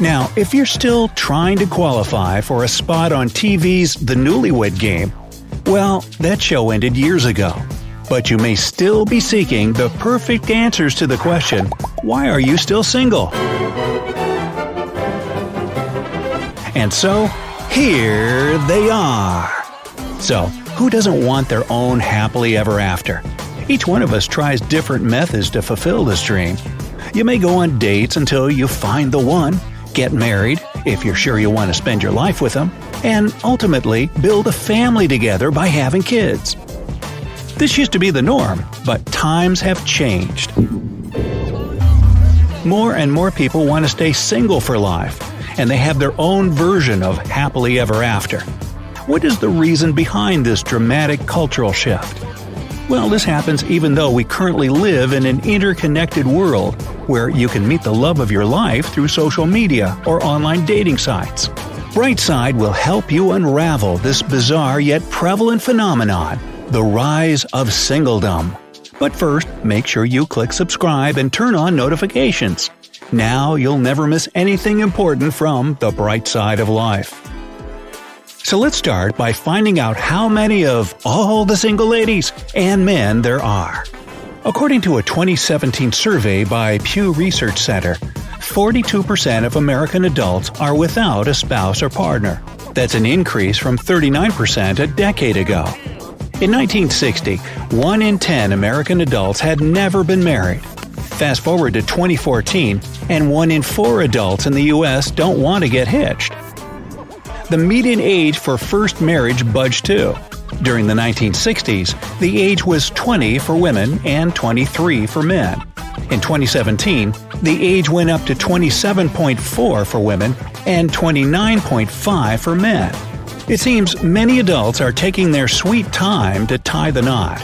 Now, if you're still trying to qualify for a spot on TV's The Newlywed Game, well, that show ended years ago. But you may still be seeking the perfect answers to the question why are you still single? And so, here they are. So, who doesn't want their own happily ever after? Each one of us tries different methods to fulfill this dream. You may go on dates until you find the one get married, if you're sure you want to spend your life with them, and ultimately build a family together by having kids. This used to be the norm, but times have changed. More and more people want to stay single for life, and they have their own version of happily ever after. What is the reason behind this dramatic cultural shift? Well, this happens even though we currently live in an interconnected world where you can meet the love of your life through social media or online dating sites. Brightside will help you unravel this bizarre yet prevalent phenomenon the rise of singledom. But first, make sure you click subscribe and turn on notifications. Now you'll never miss anything important from the bright side of life. So let's start by finding out how many of all the single ladies and men there are. According to a 2017 survey by Pew Research Center, 42% of American adults are without a spouse or partner. That's an increase from 39% a decade ago. In 1960, 1 in 10 American adults had never been married. Fast forward to 2014, and 1 in 4 adults in the U.S. don't want to get hitched the median age for first marriage budged too. During the 1960s, the age was 20 for women and 23 for men. In 2017, the age went up to 27.4 for women and 29.5 for men. It seems many adults are taking their sweet time to tie the knot.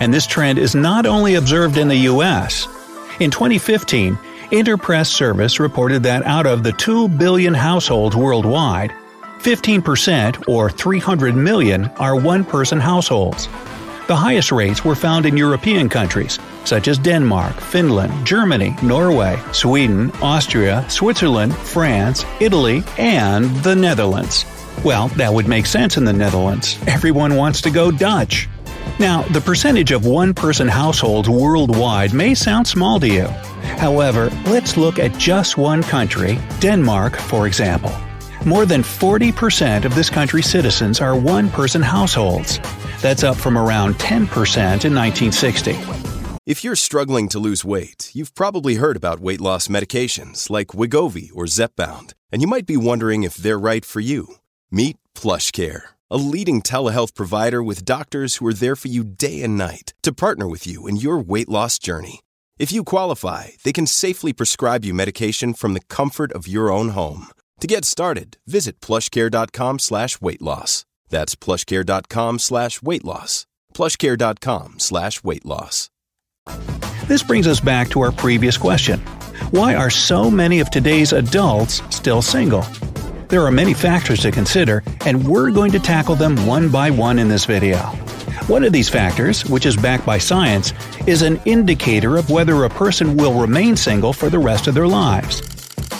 And this trend is not only observed in the US. In 2015, Inter Press Service reported that out of the 2 billion households worldwide, 15%, or 300 million, are one person households. The highest rates were found in European countries, such as Denmark, Finland, Germany, Norway, Sweden, Austria, Switzerland, France, Italy, and the Netherlands. Well, that would make sense in the Netherlands. Everyone wants to go Dutch. Now, the percentage of one person households worldwide may sound small to you. However, let's look at just one country, Denmark, for example. More than 40% of this country's citizens are one person households. That's up from around 10% in 1960. If you're struggling to lose weight, you've probably heard about weight loss medications like Wegovy or Zepbound, and you might be wondering if they're right for you. Meet PlushCare, a leading telehealth provider with doctors who are there for you day and night to partner with you in your weight loss journey. If you qualify, they can safely prescribe you medication from the comfort of your own home. To get started, visit plushcare.com slash weight loss. That's plushcare.com slash weight loss. Plushcare.com slash weight loss. This brings us back to our previous question. Why are so many of today's adults still single? There are many factors to consider, and we're going to tackle them one by one in this video. One of these factors, which is backed by science, is an indicator of whether a person will remain single for the rest of their lives.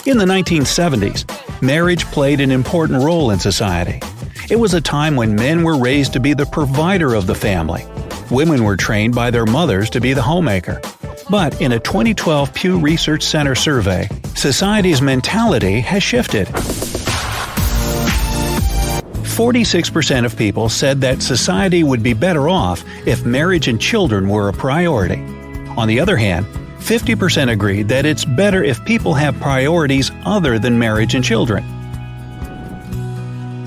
In the 1970s, marriage played an important role in society. It was a time when men were raised to be the provider of the family. Women were trained by their mothers to be the homemaker. But in a 2012 Pew Research Center survey, society's mentality has shifted. 46% of people said that society would be better off if marriage and children were a priority. On the other hand, 50% agreed that it's better if people have priorities other than marriage and children.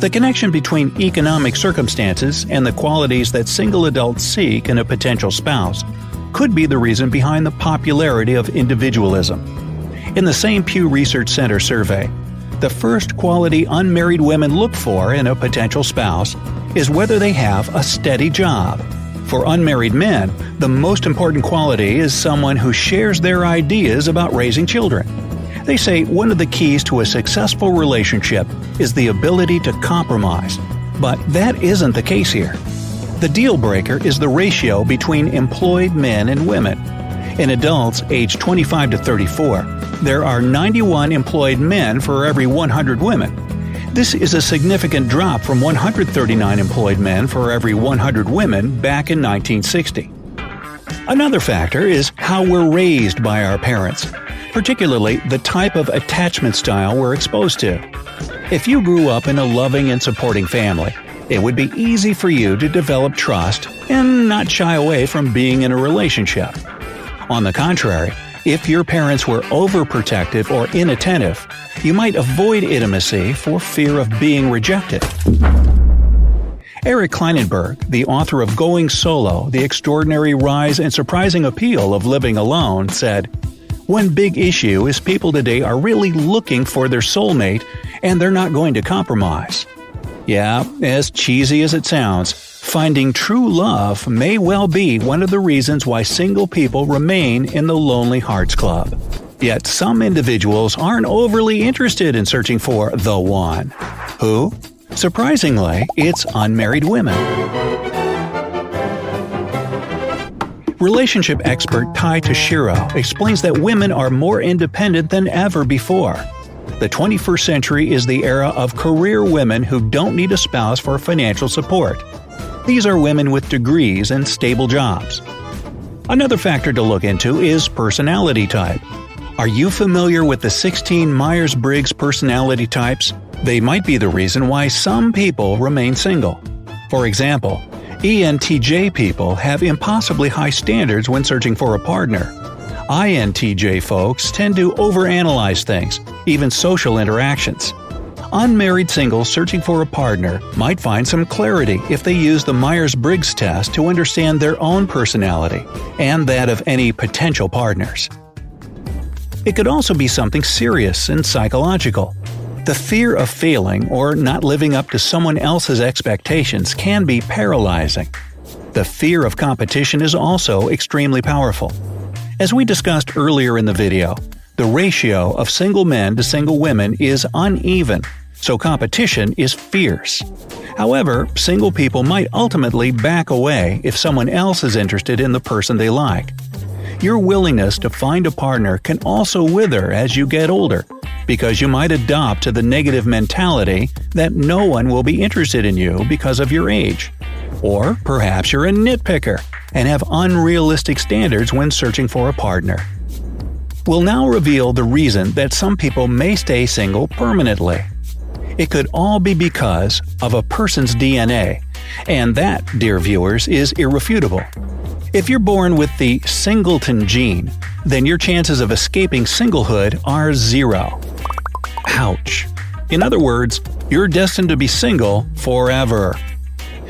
The connection between economic circumstances and the qualities that single adults seek in a potential spouse could be the reason behind the popularity of individualism. In the same Pew Research Center survey, the first quality unmarried women look for in a potential spouse is whether they have a steady job. For unmarried men, the most important quality is someone who shares their ideas about raising children. They say one of the keys to a successful relationship is the ability to compromise. But that isn't the case here. The deal breaker is the ratio between employed men and women. In adults aged 25 to 34, there are 91 employed men for every 100 women. This is a significant drop from 139 employed men for every 100 women back in 1960. Another factor is how we're raised by our parents particularly the type of attachment style we're exposed to. If you grew up in a loving and supporting family, it would be easy for you to develop trust and not shy away from being in a relationship. On the contrary, if your parents were overprotective or inattentive, you might avoid intimacy for fear of being rejected. Eric Klinenberg, the author of Going Solo The Extraordinary Rise and Surprising Appeal of Living Alone, said, one big issue is people today are really looking for their soulmate and they're not going to compromise. Yeah, as cheesy as it sounds, finding true love may well be one of the reasons why single people remain in the Lonely Hearts Club. Yet some individuals aren't overly interested in searching for the one. Who? Surprisingly, it's unmarried women. Relationship expert Ty Tashiro explains that women are more independent than ever before. The 21st century is the era of career women who don't need a spouse for financial support. These are women with degrees and stable jobs. Another factor to look into is personality type. Are you familiar with the 16 Myers Briggs personality types? They might be the reason why some people remain single. For example, ENTJ people have impossibly high standards when searching for a partner. INTJ folks tend to overanalyze things, even social interactions. Unmarried singles searching for a partner might find some clarity if they use the Myers Briggs test to understand their own personality and that of any potential partners. It could also be something serious and psychological. The fear of failing or not living up to someone else's expectations can be paralyzing. The fear of competition is also extremely powerful. As we discussed earlier in the video, the ratio of single men to single women is uneven, so competition is fierce. However, single people might ultimately back away if someone else is interested in the person they like. Your willingness to find a partner can also wither as you get older, because you might adopt to the negative mentality that no one will be interested in you because of your age. Or perhaps you're a nitpicker and have unrealistic standards when searching for a partner. We'll now reveal the reason that some people may stay single permanently. It could all be because of a person's DNA, and that, dear viewers, is irrefutable. If you're born with the singleton gene, then your chances of escaping singlehood are zero. Ouch. In other words, you're destined to be single forever.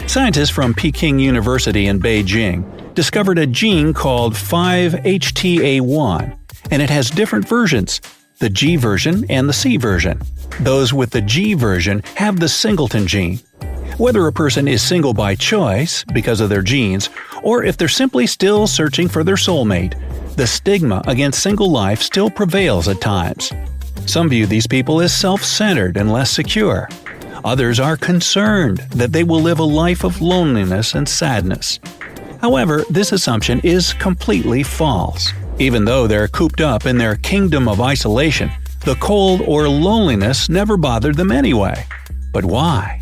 Scientists from Peking University in Beijing discovered a gene called 5-HT1A, and it has different versions the G version and the C version. Those with the G version have the singleton gene, whether a person is single by choice, because of their genes, or if they're simply still searching for their soulmate, the stigma against single life still prevails at times. Some view these people as self centered and less secure. Others are concerned that they will live a life of loneliness and sadness. However, this assumption is completely false. Even though they're cooped up in their kingdom of isolation, the cold or loneliness never bothered them anyway. But why?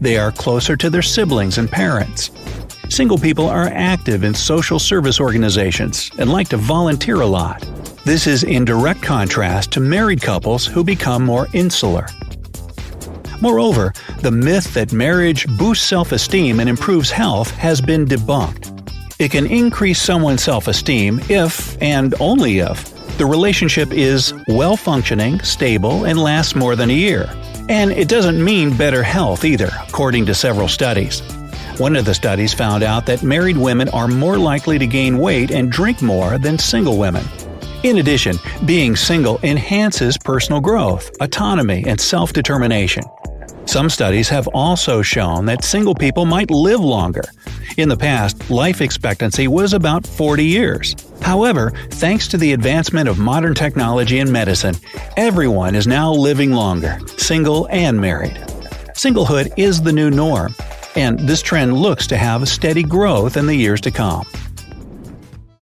They are closer to their siblings and parents. Single people are active in social service organizations and like to volunteer a lot. This is in direct contrast to married couples who become more insular. Moreover, the myth that marriage boosts self esteem and improves health has been debunked. It can increase someone's self esteem if, and only if, the relationship is well functioning, stable, and lasts more than a year. And it doesn't mean better health either, according to several studies. One of the studies found out that married women are more likely to gain weight and drink more than single women. In addition, being single enhances personal growth, autonomy, and self determination. Some studies have also shown that single people might live longer. In the past, life expectancy was about 40 years. However, thanks to the advancement of modern technology and medicine, everyone is now living longer, single and married. Singlehood is the new norm, and this trend looks to have steady growth in the years to come.